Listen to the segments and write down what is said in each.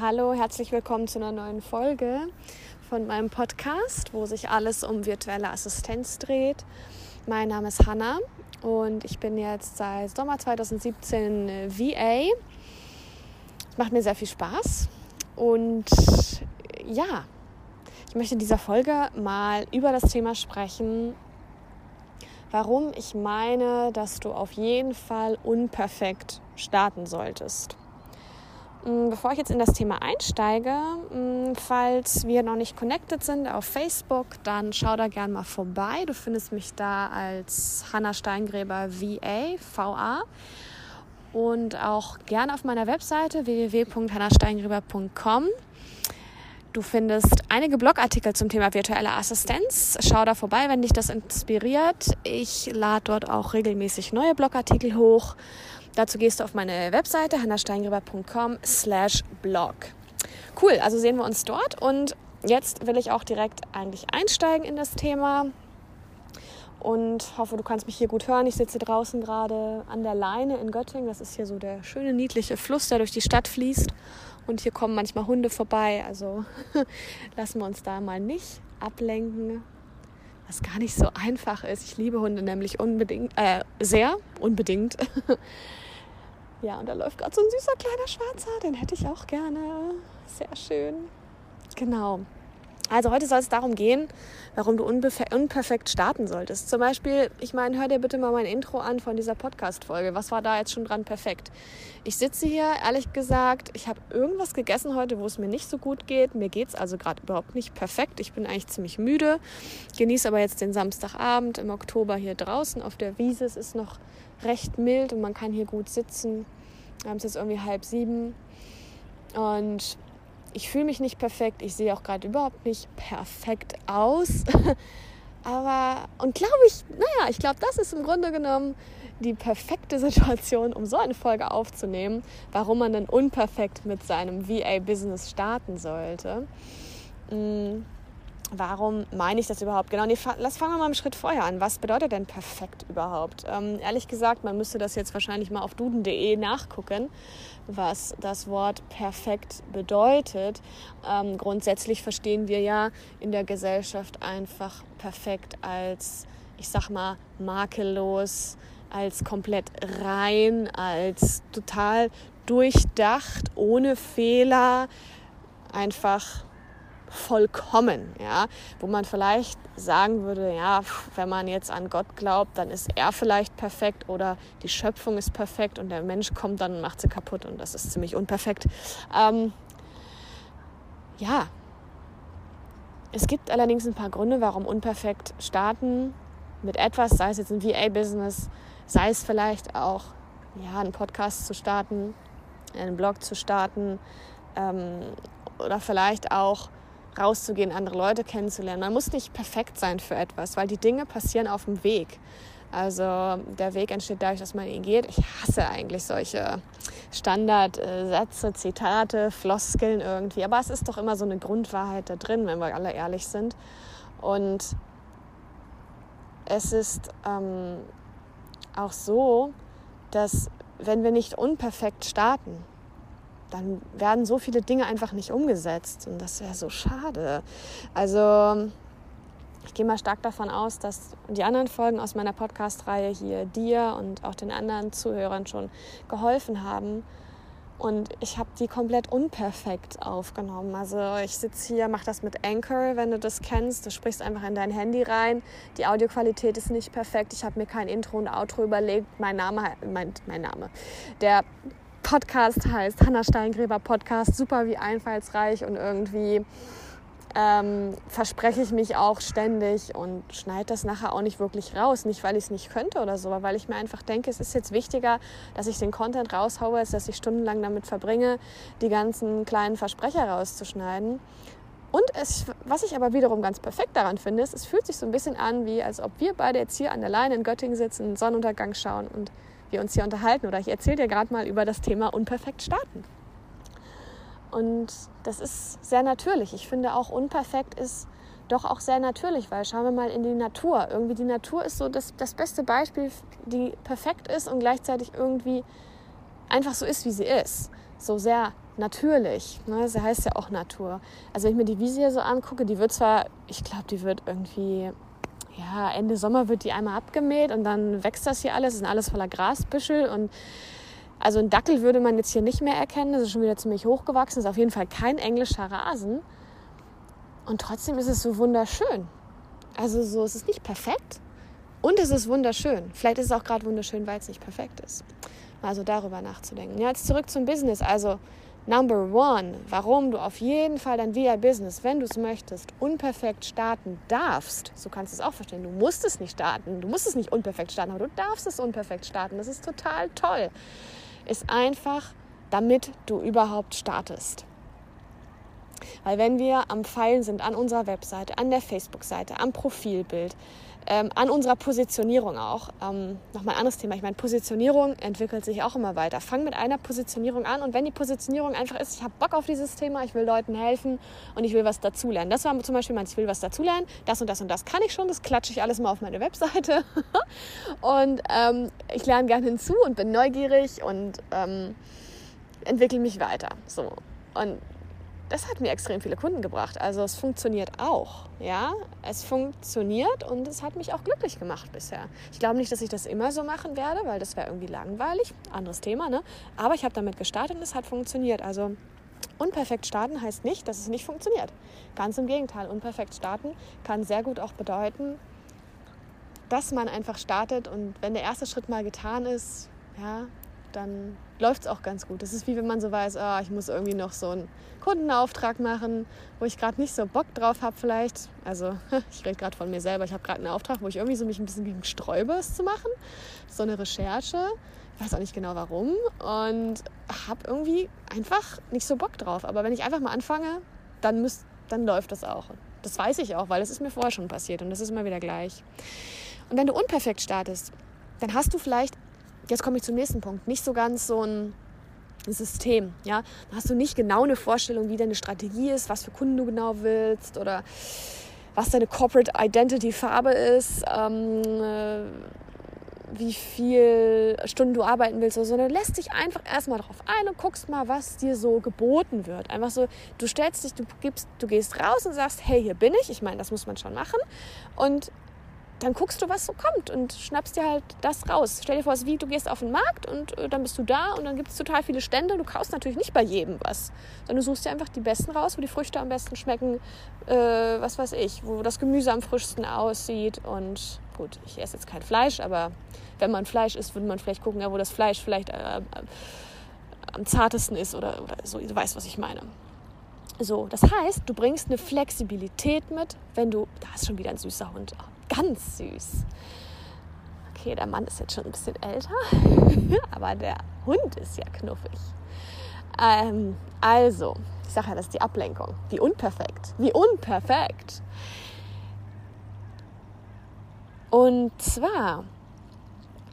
Hallo, herzlich willkommen zu einer neuen Folge von meinem Podcast, wo sich alles um virtuelle Assistenz dreht. Mein Name ist Hanna und ich bin jetzt seit Sommer 2017 VA. Es macht mir sehr viel Spaß und ja, ich möchte in dieser Folge mal über das Thema sprechen, warum ich meine, dass du auf jeden Fall unperfekt starten solltest. Mm, bevor ich jetzt in das Thema einsteige, mm, falls wir noch nicht connected sind auf Facebook, dann schau da gerne mal vorbei. Du findest mich da als Hanna Steingräber VA, VA. Und auch gerne auf meiner Webseite www.hannasteingräber.com. Du findest einige Blogartikel zum Thema virtuelle Assistenz. Schau da vorbei, wenn dich das inspiriert. Ich lade dort auch regelmäßig neue Blogartikel hoch. Dazu gehst du auf meine Webseite hannasteingreber.com slash blog. Cool, also sehen wir uns dort und jetzt will ich auch direkt eigentlich einsteigen in das Thema und hoffe, du kannst mich hier gut hören. Ich sitze draußen gerade an der Leine in Göttingen. Das ist hier so der schöne, niedliche Fluss, der durch die Stadt fließt. Und hier kommen manchmal Hunde vorbei. Also lassen wir uns da mal nicht ablenken, was gar nicht so einfach ist. Ich liebe Hunde nämlich unbedingt, äh, sehr unbedingt. Ja, und da läuft gerade so ein süßer kleiner Schwarzer, den hätte ich auch gerne. Sehr schön. Genau. Also heute soll es darum gehen, warum du unperfekt starten solltest. Zum Beispiel, ich meine, hör dir bitte mal mein Intro an von dieser Podcast-Folge. Was war da jetzt schon dran perfekt? Ich sitze hier, ehrlich gesagt, ich habe irgendwas gegessen heute, wo es mir nicht so gut geht. Mir geht es also gerade überhaupt nicht perfekt. Ich bin eigentlich ziemlich müde, genieße aber jetzt den Samstagabend im Oktober hier draußen auf der Wiese. Es ist noch recht mild und man kann hier gut sitzen. Wir haben es jetzt irgendwie halb sieben und ich fühle mich nicht perfekt. Ich sehe auch gerade überhaupt nicht perfekt aus. Aber, und glaube ich, naja, ich glaube, das ist im Grunde genommen die perfekte Situation, um so eine Folge aufzunehmen, warum man denn unperfekt mit seinem VA-Business starten sollte. Mm warum meine ich das überhaupt? Genau, nee, lass fangen wir mal einen Schritt vorher an. Was bedeutet denn perfekt überhaupt? Ähm, ehrlich gesagt, man müsste das jetzt wahrscheinlich mal auf duden.de nachgucken, was das Wort perfekt bedeutet. Ähm, grundsätzlich verstehen wir ja in der Gesellschaft einfach perfekt als, ich sag mal, makellos, als komplett rein, als total durchdacht, ohne Fehler, einfach vollkommen, ja, wo man vielleicht sagen würde, ja, wenn man jetzt an Gott glaubt, dann ist er vielleicht perfekt oder die Schöpfung ist perfekt und der Mensch kommt dann und macht sie kaputt und das ist ziemlich unperfekt. Ähm, ja, es gibt allerdings ein paar Gründe, warum unperfekt starten mit etwas, sei es jetzt ein VA-Business, sei es vielleicht auch ja, einen Podcast zu starten, einen Blog zu starten ähm, oder vielleicht auch rauszugehen, andere Leute kennenzulernen. Man muss nicht perfekt sein für etwas, weil die Dinge passieren auf dem Weg. Also der Weg entsteht dadurch, dass man ihn geht. Ich hasse eigentlich solche Standardsätze, Zitate, Floskeln irgendwie. Aber es ist doch immer so eine Grundwahrheit da drin, wenn wir alle ehrlich sind. Und es ist ähm, auch so, dass wenn wir nicht unperfekt starten, dann werden so viele Dinge einfach nicht umgesetzt. Und das wäre so schade. Also ich gehe mal stark davon aus, dass die anderen Folgen aus meiner Podcast-Reihe hier dir und auch den anderen Zuhörern schon geholfen haben. Und ich habe die komplett unperfekt aufgenommen. Also ich sitze hier, mache das mit Anchor, wenn du das kennst. Du sprichst einfach in dein Handy rein. Die Audioqualität ist nicht perfekt. Ich habe mir kein Intro und Outro überlegt. Mein Name, mein, mein Name. Der Podcast heißt Hanna Steingräber Podcast, super wie einfallsreich und irgendwie ähm, verspreche ich mich auch ständig und schneide das nachher auch nicht wirklich raus. Nicht, weil ich es nicht könnte oder so, aber weil ich mir einfach denke, es ist jetzt wichtiger, dass ich den Content raushaue, als dass ich stundenlang damit verbringe, die ganzen kleinen Versprecher rauszuschneiden. Und es, was ich aber wiederum ganz perfekt daran finde, ist, es fühlt sich so ein bisschen an, wie als ob wir beide jetzt hier an der Leine in Göttingen sitzen, Sonnenuntergang schauen und wir uns hier unterhalten oder ich erzähle dir gerade mal über das Thema unperfekt starten. Und das ist sehr natürlich. Ich finde auch unperfekt ist doch auch sehr natürlich, weil schauen wir mal in die Natur. Irgendwie die Natur ist so das, das beste Beispiel, die perfekt ist und gleichzeitig irgendwie einfach so ist, wie sie ist. So sehr natürlich. Ne? Sie heißt ja auch Natur. Also wenn ich mir die Wiese hier so angucke, die wird zwar, ich glaube, die wird irgendwie, ja, Ende Sommer wird die einmal abgemäht und dann wächst das hier alles, es sind alles voller Grasbüschel und also ein Dackel würde man jetzt hier nicht mehr erkennen, das ist schon wieder ziemlich hochgewachsen, das ist auf jeden Fall kein englischer Rasen. Und trotzdem ist es so wunderschön. Also so, es ist nicht perfekt und es ist wunderschön. Vielleicht ist es auch gerade wunderschön, weil es nicht perfekt ist. Mal so darüber nachzudenken. Ja, jetzt zurück zum Business. Also Number one, warum du auf jeden Fall dein VI-Business, wenn du es möchtest, unperfekt starten darfst. So kannst du es auch verstehen. Du musst es nicht starten. Du musst es nicht unperfekt starten, aber du darfst es unperfekt starten. Das ist total toll. Ist einfach, damit du überhaupt startest. Weil wenn wir am Pfeilen sind an unserer Webseite, an der Facebook-Seite, am Profilbild, ähm, an unserer Positionierung auch. Ähm, Nochmal ein anderes Thema. Ich meine, Positionierung entwickelt sich auch immer weiter. Fang mit einer Positionierung an und wenn die Positionierung einfach ist, ich habe Bock auf dieses Thema, ich will Leuten helfen und ich will was dazulernen. Das war zum Beispiel mein, ich will was dazulernen, das und das und das kann ich schon, das klatsche ich alles mal auf meine Webseite. und ähm, ich lerne gerne hinzu und bin neugierig und ähm, entwickle mich weiter. So. Und das hat mir extrem viele Kunden gebracht. Also es funktioniert auch, ja. Es funktioniert und es hat mich auch glücklich gemacht bisher. Ich glaube nicht, dass ich das immer so machen werde, weil das wäre irgendwie langweilig. Anderes Thema, ne? Aber ich habe damit gestartet und es hat funktioniert. Also unperfekt starten heißt nicht, dass es nicht funktioniert. Ganz im Gegenteil, unperfekt starten kann sehr gut auch bedeuten, dass man einfach startet und wenn der erste Schritt mal getan ist, ja, dann läuft es auch ganz gut. Das ist wie wenn man so weiß, oh, ich muss irgendwie noch so einen Kundenauftrag machen, wo ich gerade nicht so Bock drauf habe vielleicht. Also ich rede gerade von mir selber. Ich habe gerade einen Auftrag, wo ich irgendwie so mich ein bisschen gegen sträube, es zu machen. So eine Recherche. Ich weiß auch nicht genau warum. Und habe irgendwie einfach nicht so Bock drauf. Aber wenn ich einfach mal anfange, dann, müsst, dann läuft das auch. Das weiß ich auch, weil das ist mir vorher schon passiert und das ist immer wieder gleich. Und wenn du unperfekt startest, dann hast du vielleicht jetzt komme ich zum nächsten Punkt, nicht so ganz so ein System. Ja? Da hast du nicht genau eine Vorstellung, wie deine Strategie ist, was für Kunden du genau willst oder was deine Corporate Identity Farbe ist, ähm, äh, wie viel Stunden du arbeiten willst, sondern lässt dich einfach erstmal darauf ein und guckst mal, was dir so geboten wird. Einfach so, du stellst dich, du gibst, du gehst raus und sagst, hey, hier bin ich. Ich meine, das muss man schon machen. Und dann guckst du, was so kommt und schnappst dir halt das raus. Stell dir vor, es ist wie, du gehst auf den Markt und äh, dann bist du da und dann gibt es total viele Stände. Du kaufst natürlich nicht bei jedem was, sondern du suchst dir einfach die besten raus, wo die Früchte am besten schmecken, äh, was weiß ich, wo das Gemüse am frischsten aussieht. Und gut, ich esse jetzt kein Fleisch, aber wenn man Fleisch isst, würde man vielleicht gucken, ja, wo das Fleisch vielleicht äh, am zartesten ist oder, oder so, du weißt, was ich meine. So, das heißt, du bringst eine Flexibilität mit, wenn du, da ist schon wieder ein süßer Hund, ganz süß. Okay, der Mann ist jetzt schon ein bisschen älter, aber der Hund ist ja knuffig. Ähm, also, ich sage ja, das ist die Ablenkung. Wie unperfekt. Wie unperfekt. Und zwar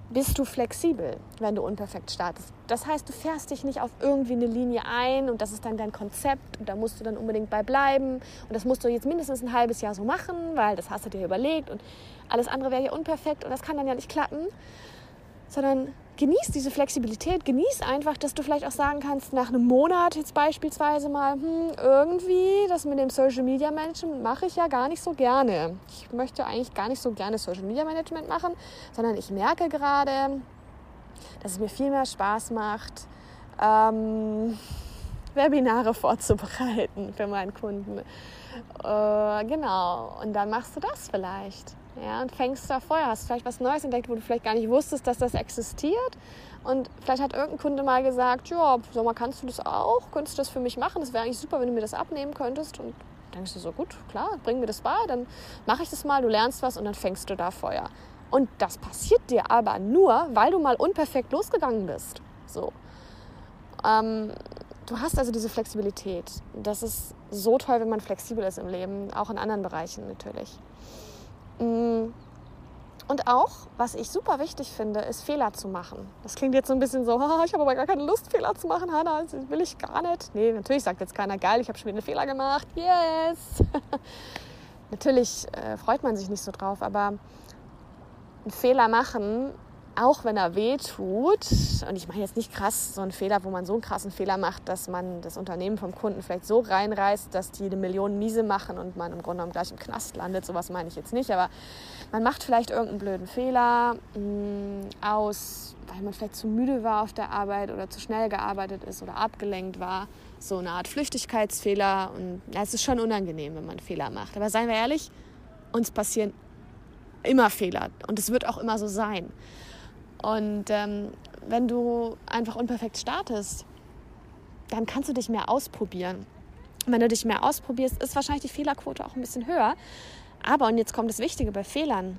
bist du flexibel, wenn du unperfekt startest. Das heißt, du fährst dich nicht auf irgendwie eine Linie ein und das ist dann dein Konzept und da musst du dann unbedingt bei bleiben und das musst du jetzt mindestens ein halbes Jahr so machen, weil das hast du dir überlegt und alles andere wäre ja unperfekt und das kann dann ja nicht klappen, sondern genieß diese Flexibilität, genieß einfach, dass du vielleicht auch sagen kannst, nach einem Monat jetzt beispielsweise mal, hm, irgendwie, das mit dem Social Media Management mache ich ja gar nicht so gerne. Ich möchte eigentlich gar nicht so gerne Social Media Management machen, sondern ich merke gerade, dass es mir viel mehr Spaß macht, ähm, Webinare vorzubereiten für meinen Kunden. Äh, genau, und dann machst du das vielleicht. Ja, und fängst da vorher, hast vielleicht was Neues entdeckt, wo du vielleicht gar nicht wusstest, dass das existiert. Und vielleicht hat irgendein Kunde mal gesagt, ja, sag mal, kannst du das auch? Könntest du das für mich machen? Das wäre eigentlich super, wenn du mir das abnehmen könntest. Und denkst du so, gut, klar, bring mir das bei, dann mache ich das mal, du lernst was und dann fängst du da Feuer. Und das passiert dir aber nur, weil du mal unperfekt losgegangen bist. So. Ähm, du hast also diese Flexibilität. Das ist so toll, wenn man flexibel ist im Leben, auch in anderen Bereichen natürlich. Und auch, was ich super wichtig finde, ist Fehler zu machen. Das klingt jetzt so ein bisschen so, ich habe aber gar keine Lust, Fehler zu machen, Hanna, das will ich gar nicht. Nee, natürlich sagt jetzt keiner, geil, ich habe schon wieder einen Fehler gemacht, yes. natürlich äh, freut man sich nicht so drauf, aber einen Fehler machen auch wenn er weh tut, und ich meine jetzt nicht krass so einen Fehler, wo man so einen krassen Fehler macht, dass man das Unternehmen vom Kunden vielleicht so reinreißt, dass die eine Million Miese machen und man im Grunde genommen gleich im Knast landet. Sowas meine ich jetzt nicht, aber man macht vielleicht irgendeinen blöden Fehler mh, mm, aus, weil man vielleicht zu müde war auf der Arbeit oder zu schnell gearbeitet ist oder abgelenkt war. So eine Art Flüchtigkeitsfehler. Und ja, es ist schon unangenehm, wenn man Fehler macht. Aber seien wir ehrlich, uns passieren immer Fehler und es wird auch immer so sein. Und ähm, wenn du einfach unperfekt startest, dann kannst du dich mehr ausprobieren. wenn du dich mehr ausprobierst, ist wahrscheinlich die Fehlerquote auch ein bisschen höher. Aber, und jetzt kommt das Wichtige bei Fehlern,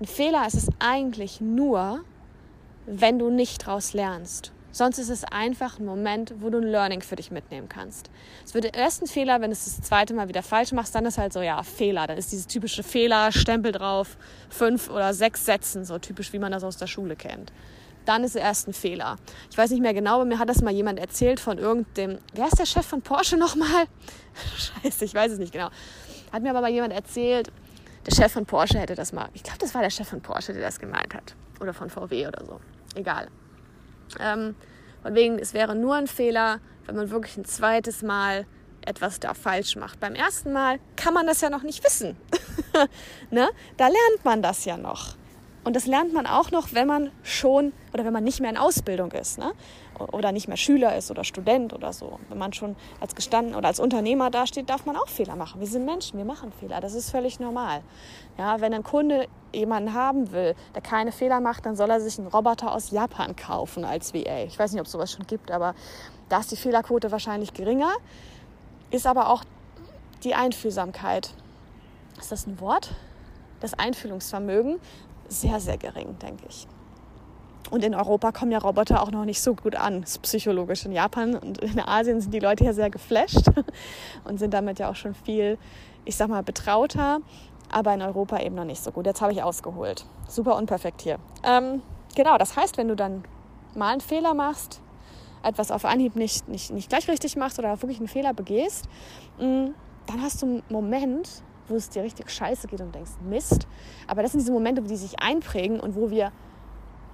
ein Fehler ist es eigentlich nur, wenn du nicht daraus lernst. Sonst ist es einfach ein Moment, wo du ein Learning für dich mitnehmen kannst. Es wird der erste Fehler, wenn du es das zweite Mal wieder falsch machst, dann ist halt so, ja, Fehler. Dann ist dieses typische Fehler, Stempel drauf, fünf oder sechs Sätzen, so typisch, wie man das aus der Schule kennt. Dann ist es erst ein Fehler. Ich weiß nicht mehr genau, aber mir hat das mal jemand erzählt von irgendeinem, wer ist der Chef von Porsche nochmal? Scheiße, ich weiß es nicht genau. Hat mir aber mal jemand erzählt, der Chef von Porsche hätte das mal, ich glaube, das war der Chef von Porsche, der das gemeint hat. Oder von VW oder so. Egal. Ähm, von wegen, es wäre nur ein Fehler, wenn man wirklich ein zweites Mal etwas da falsch macht. Beim ersten Mal kann man das ja noch nicht wissen. ne? Da lernt man das ja noch. Und das lernt man auch noch, wenn man schon oder wenn man nicht mehr in Ausbildung ist. Ne? Oder nicht mehr Schüler ist oder Student oder so. Wenn man schon als gestanden oder als Unternehmer dasteht, darf man auch Fehler machen. Wir sind Menschen, wir machen Fehler. Das ist völlig normal. Ja, wenn ein Kunde jemanden haben will, der keine Fehler macht, dann soll er sich einen Roboter aus Japan kaufen als VA. Ich weiß nicht, ob es sowas schon gibt, aber da ist die Fehlerquote wahrscheinlich geringer. Ist aber auch die Einfühlsamkeit. Ist das ein Wort? Das Einfühlungsvermögen sehr, sehr gering, denke ich. Und in Europa kommen ja Roboter auch noch nicht so gut an, psychologisch. In Japan und in Asien sind die Leute ja sehr geflasht und sind damit ja auch schon viel, ich sag mal, betrauter. Aber in Europa eben noch nicht so gut. Jetzt habe ich ausgeholt. Super unperfekt hier. Ähm, genau, das heißt, wenn du dann mal einen Fehler machst, etwas auf Anhieb nicht, nicht, nicht gleich richtig machst oder wirklich einen Fehler begehst, mm, dann hast du einen Moment, wo es dir richtig scheiße geht und denkst, Mist. Aber das sind diese Momente, die sich einprägen und wo wir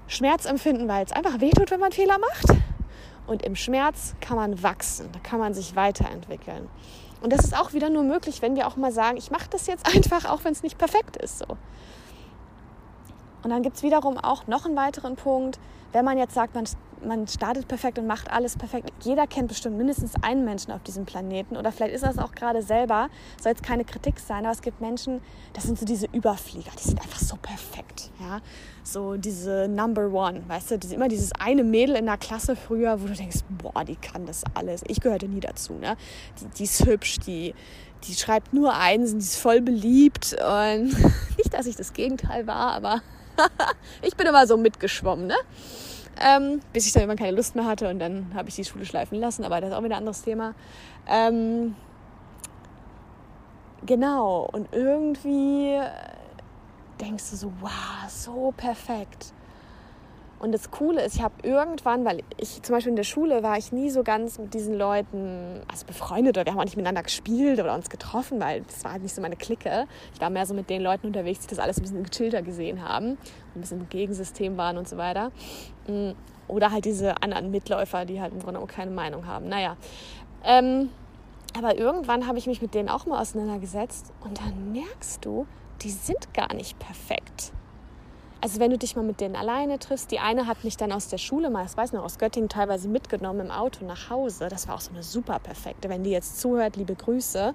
Schmerz empfinden, weil es einfach wehtut, wenn man Fehler macht. Und im Schmerz kann man wachsen, da kann man sich weiterentwickeln. Und das ist auch wieder nur möglich, wenn wir auch mal sagen, ich mache das jetzt einfach, auch wenn es nicht perfekt ist. So. Und dann gibt es wiederum auch noch einen weiteren Punkt, wenn man jetzt sagt, man, man startet perfekt und macht alles perfekt. Jeder kennt bestimmt mindestens einen Menschen auf diesem Planeten oder vielleicht ist das auch gerade selber, soll jetzt keine Kritik sein, aber es gibt Menschen, das sind so diese Überflieger, die sind einfach so perfekt. Ja? So diese Number One, weißt du, immer dieses eine Mädel in der Klasse früher, wo du denkst, boah, die kann das alles. Ich gehörte nie dazu. Ne? Die, die ist hübsch, die, die schreibt nur Einsen, die ist voll beliebt und nicht, dass ich das Gegenteil war, aber ich bin immer so mitgeschwommen, ne? Ähm, bis ich dann irgendwann keine Lust mehr hatte und dann habe ich die Schule schleifen lassen, aber das ist auch wieder ein anderes Thema. Ähm, genau, und irgendwie denkst du so, wow, so perfekt. Und das Coole ist, ich habe irgendwann, weil ich zum Beispiel in der Schule war ich nie so ganz mit diesen Leuten, also befreundet oder wir haben auch nicht miteinander gespielt oder uns getroffen, weil das war halt nicht so meine Clique. Ich war mehr so mit den Leuten unterwegs, die das alles ein bisschen gechillter gesehen haben, ein bisschen im Gegensystem waren und so weiter. Mm, oder halt diese anderen Mitläufer, die halt im Grunde auch keine Meinung haben. Naja. Ähm, aber irgendwann habe ich mich mit denen auch mal auseinandergesetzt und dann merkst du, die sind gar nicht perfekt also wenn du dich mal mit denen alleine triffst, die eine hat mich dann aus der Schule mal, das weiß ich noch, aus Göttingen teilweise mitgenommen im Auto nach Hause. Das war auch so eine super perfekte. Wenn die jetzt zuhört, liebe Grüße.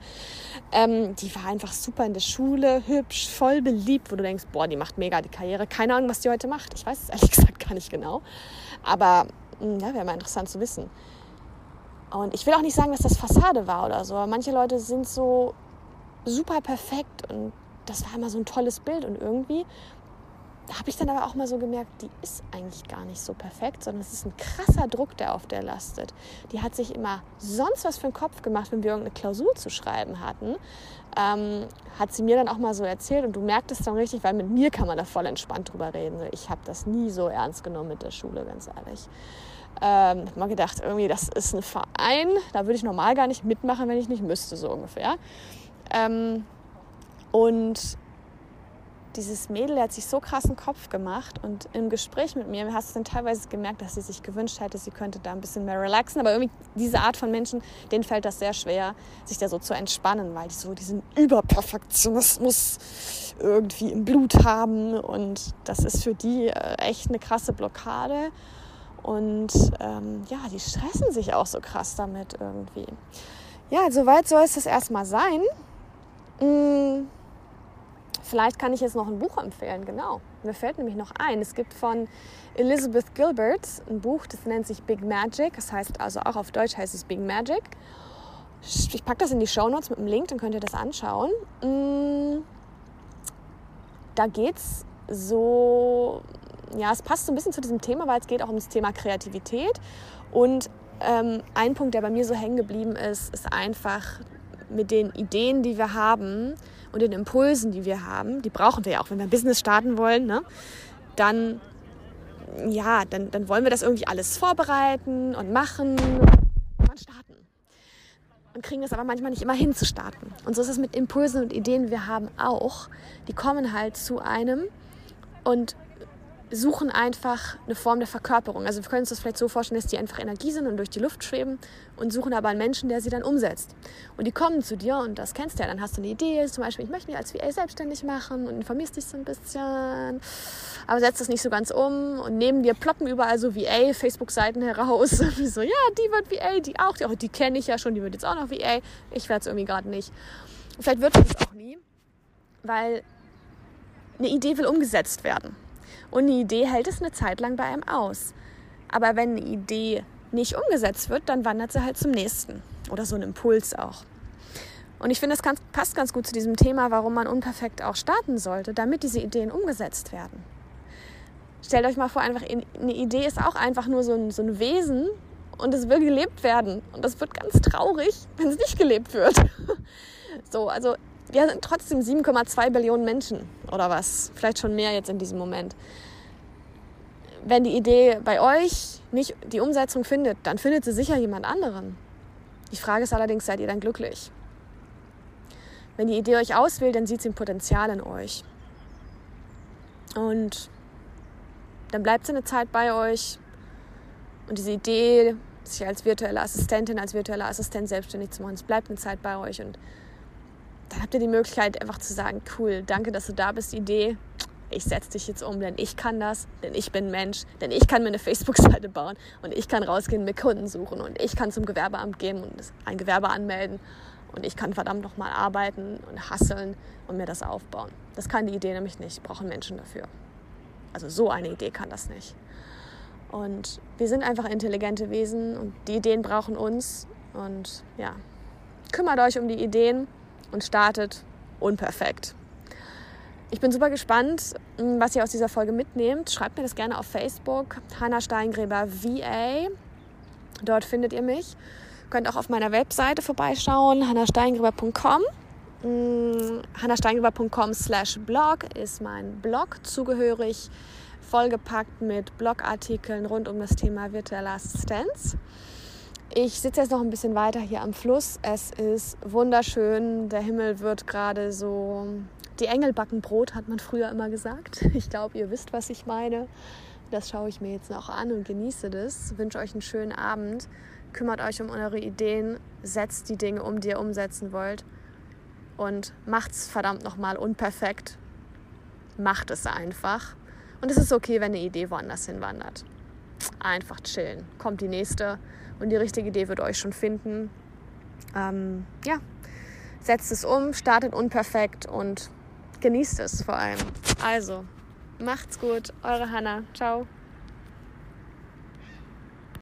Ähm, die war einfach super in der Schule, hübsch, voll beliebt, wo du denkst, boah, die macht mega die Karriere. Keine Ahnung, was die heute macht. Ich weiß es ehrlich gesagt gar nicht genau. Aber hm, ja, wäre mal interessant zu wissen. Und ich will auch nicht sagen, dass das Fassade war oder so. Aber manche Leute sind so super perfekt und das war immer so ein tolles Bild und irgendwie da habe ich dann aber auch mal so gemerkt, die ist eigentlich gar nicht so perfekt, sondern es ist ein krasser Druck, der auf der lastet. Die hat sich immer sonst was für den Kopf gemacht, wenn wir irgendeine Klausur zu schreiben hatten. Ähm, hat sie mir dann auch mal so erzählt und du merktest dann richtig, weil mit mir kann man da voll entspannt drüber reden. Ich habe das nie so ernst genommen mit der Schule, ganz ehrlich. Ähm, habe mal gedacht, irgendwie, das ist ein Verein, da würde ich normal gar nicht mitmachen, wenn ich nicht müsste, so ungefähr. Ähm, und dieses Mädel hat sich so krassen Kopf gemacht und im Gespräch mit mir hast du dann teilweise gemerkt, dass sie sich gewünscht hätte, sie könnte da ein bisschen mehr relaxen. Aber irgendwie diese Art von Menschen, denen fällt das sehr schwer, sich da so zu entspannen, weil die so diesen Überperfektionismus irgendwie im Blut haben und das ist für die äh, echt eine krasse Blockade. Und ähm, ja, die stressen sich auch so krass damit irgendwie. Ja, soweit soll es das erstmal sein. Mmh Vielleicht kann ich jetzt noch ein Buch empfehlen, genau. Mir fällt nämlich noch ein, es gibt von Elizabeth Gilbert ein Buch, das nennt sich Big Magic. Das heißt also auch auf Deutsch heißt es Big Magic. Ich packe das in die Show Notes mit dem Link, dann könnt ihr das anschauen. Mm. Da geht es so, ja, es passt so ein bisschen zu diesem Thema, weil es geht auch um das Thema Kreativität. Und ähm, ein Punkt, der bei mir so hängen geblieben ist, ist einfach mit den Ideen, die wir haben, und den Impulsen, die wir haben, die brauchen wir ja auch, wenn wir ein Business starten wollen, ne? dann, ja, dann, dann wollen wir das irgendwie alles vorbereiten und machen und starten. Und kriegen das aber manchmal nicht immer hin zu starten. Und so ist es mit Impulsen und Ideen, die wir haben auch. Die kommen halt zu einem und suchen einfach eine Form der Verkörperung. Also wir können uns das vielleicht so vorstellen, dass die einfach Energie sind und durch die Luft schweben und suchen aber einen Menschen, der sie dann umsetzt. Und die kommen zu dir und das kennst du ja. Dann hast du eine Idee, zum Beispiel, ich möchte mich als VA selbstständig machen und informierst dich so ein bisschen, aber setzt das nicht so ganz um und neben dir ploppen überall so VA, Facebook-Seiten heraus. Und so, ja, die wird VA, die auch, die, die kenne ich ja schon, die wird jetzt auch noch VA. Ich werde es irgendwie gerade nicht. Vielleicht wird es auch nie, weil eine Idee will umgesetzt werden. Und eine Idee hält es eine Zeit lang bei einem aus. Aber wenn eine Idee nicht umgesetzt wird, dann wandert sie halt zum nächsten. Oder so ein Impuls auch. Und ich finde, das passt ganz gut zu diesem Thema, warum man unperfekt auch starten sollte, damit diese Ideen umgesetzt werden. Stellt euch mal vor, einfach eine Idee ist auch einfach nur so ein, so ein Wesen und es will gelebt werden. Und das wird ganz traurig, wenn es nicht gelebt wird. So, also wir sind trotzdem 7,2 Billionen Menschen oder was, vielleicht schon mehr jetzt in diesem Moment. Wenn die Idee bei euch nicht die Umsetzung findet, dann findet sie sicher jemand anderen. Die Frage ist allerdings, seid ihr dann glücklich? Wenn die Idee euch auswählt, dann sieht sie ein Potenzial in euch. Und dann bleibt sie eine Zeit bei euch. Und diese Idee, sich als virtuelle Assistentin, als virtueller Assistent selbstständig zu machen, es bleibt eine Zeit bei euch. Und dann habt ihr die Möglichkeit, einfach zu sagen, cool, danke, dass du da bist, Idee. Ich setze dich jetzt um, denn ich kann das, denn ich bin Mensch, denn ich kann mir eine Facebook-Seite bauen und ich kann rausgehen, mit Kunden suchen und ich kann zum Gewerbeamt gehen und ein Gewerbe anmelden und ich kann verdammt nochmal arbeiten und hasseln und mir das aufbauen. Das kann die Idee nämlich nicht, brauchen Menschen dafür. Also so eine Idee kann das nicht. Und wir sind einfach intelligente Wesen und die Ideen brauchen uns. Und ja, kümmert euch um die Ideen und startet unperfekt. Ich bin super gespannt, hm, was ihr aus dieser Folge mitnehmt. Schreibt mir das gerne auf Facebook. Hanna Steingräber VA. Dort findet ihr mich. Könnt auch auf meiner Webseite vorbeischauen, hannasteingräber.com. Hm, hannasteingräber.com slash blog ist mein Blog zugehörig, vollgepackt mit Blogartikeln rund um das Thema virtuelle Assistenz. Ich sitze jetzt noch ein bisschen weiter hier am Fluss. Es ist wunderschön. Der Himmel wird gerade so. Die Engel backen Brot, hat man früher immer gesagt. Ich glaube, ihr wisst, was ich meine. Das schaue ich mir jetzt noch an und genieße das. Wünsche euch einen schönen Abend. Kümmert euch um eure Ideen. Setzt die Dinge um, die ihr umsetzen wollt. Und macht's verdammt nochmal unperfekt. Macht es einfach. Und es ist okay, wenn eine Idee woanders hinwandert. Einfach chillen. Kommt die nächste und die richtige Idee wird euch schon finden. Ähm, ja, setzt es um, startet unperfekt und genießt es vor allem. Also, macht's gut, eure Hanna. Ciao.